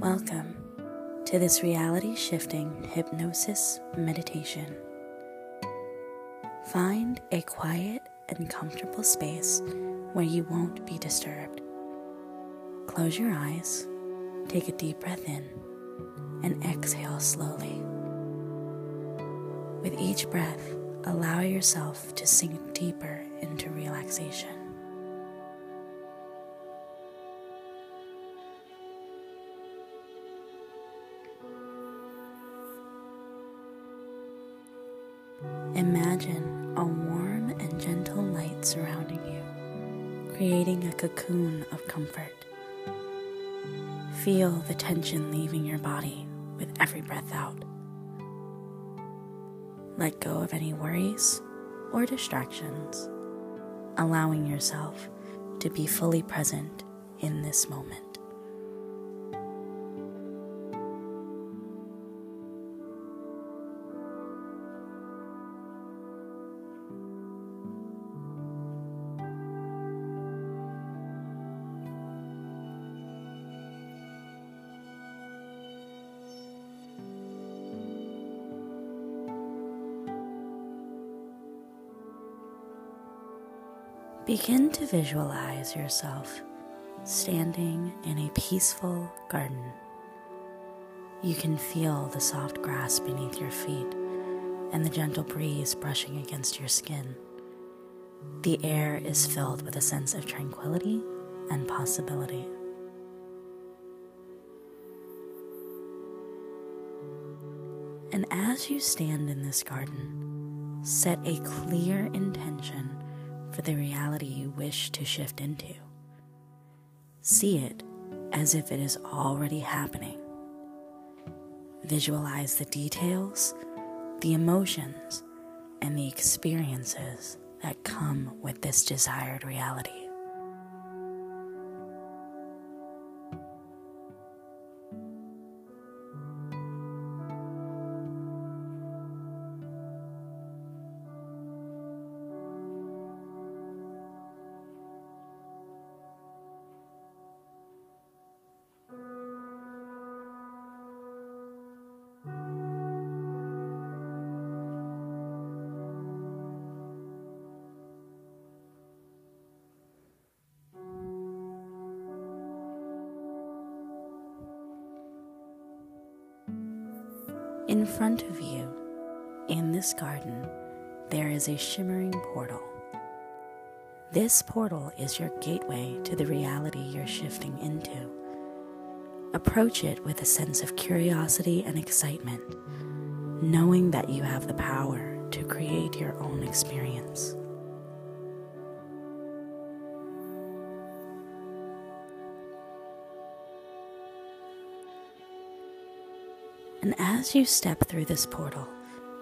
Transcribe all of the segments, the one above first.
Welcome to this reality shifting hypnosis meditation. Find a quiet and comfortable space where you won't be disturbed. Close your eyes, take a deep breath in, and exhale slowly. With each breath, allow yourself to sink deeper into relaxation. Imagine a warm and gentle light surrounding you, creating a cocoon of comfort. Feel the tension leaving your body with every breath out. Let go of any worries or distractions, allowing yourself to be fully present in this moment. Begin to visualize yourself standing in a peaceful garden. You can feel the soft grass beneath your feet and the gentle breeze brushing against your skin. The air is filled with a sense of tranquility and possibility. And as you stand in this garden, set a clear intention for the reality you wish to shift into. See it as if it is already happening. Visualize the details, the emotions, and the experiences that come with this desired reality. In front of you, in this garden, there is a shimmering portal. This portal is your gateway to the reality you're shifting into. Approach it with a sense of curiosity and excitement, knowing that you have the power to create your own experience. And as you step through this portal,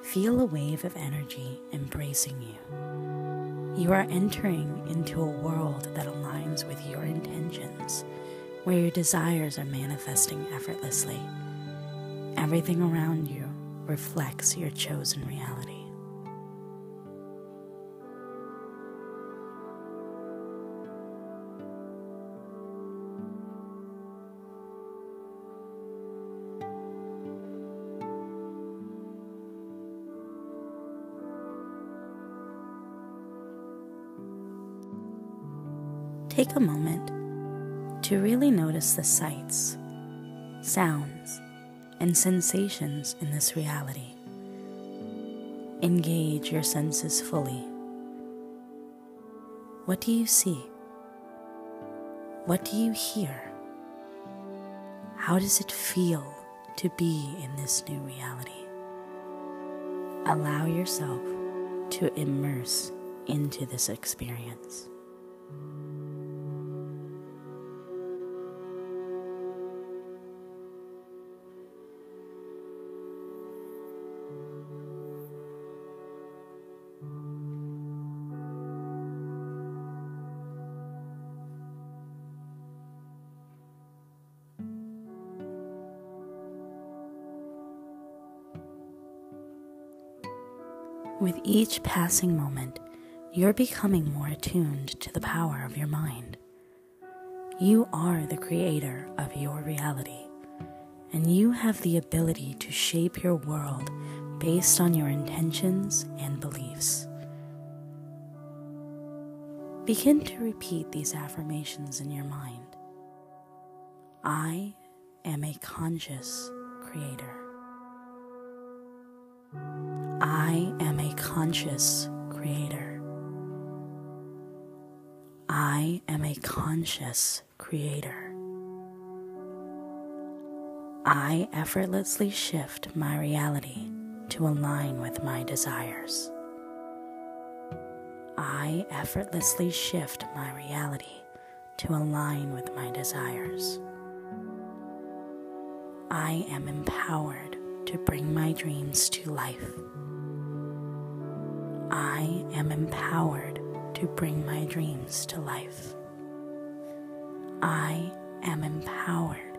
feel a wave of energy embracing you. You are entering into a world that aligns with your intentions, where your desires are manifesting effortlessly. Everything around you reflects your chosen reality. Take a moment to really notice the sights, sounds, and sensations in this reality. Engage your senses fully. What do you see? What do you hear? How does it feel to be in this new reality? Allow yourself to immerse into this experience. With each passing moment, you're becoming more attuned to the power of your mind. You are the creator of your reality, and you have the ability to shape your world based on your intentions and beliefs. Begin to repeat these affirmations in your mind. I am a conscious creator. Conscious creator. I am a conscious creator. I effortlessly shift my reality to align with my desires. I effortlessly shift my reality to align with my desires. I am empowered to bring my dreams to life. I am empowered to bring my dreams to life. I am empowered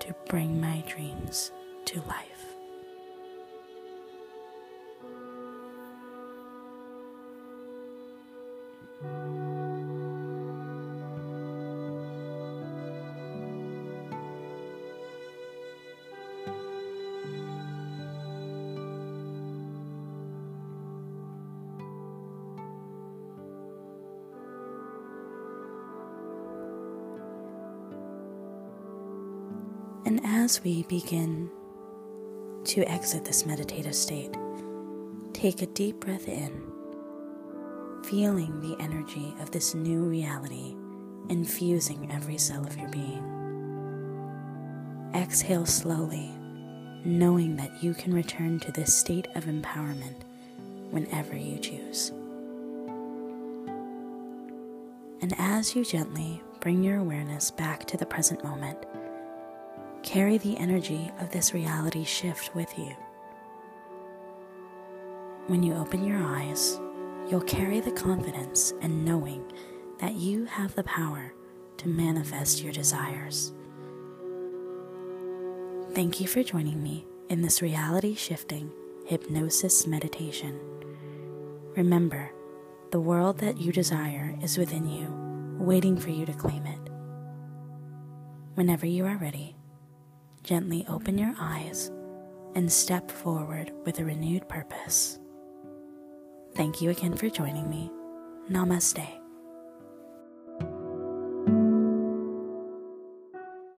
to bring my dreams to life. And as we begin to exit this meditative state, take a deep breath in, feeling the energy of this new reality infusing every cell of your being. Exhale slowly, knowing that you can return to this state of empowerment whenever you choose. And as you gently bring your awareness back to the present moment, Carry the energy of this reality shift with you. When you open your eyes, you'll carry the confidence and knowing that you have the power to manifest your desires. Thank you for joining me in this reality shifting hypnosis meditation. Remember, the world that you desire is within you, waiting for you to claim it. Whenever you are ready, gently open your eyes and step forward with a renewed purpose. Thank you again for joining me. Namaste.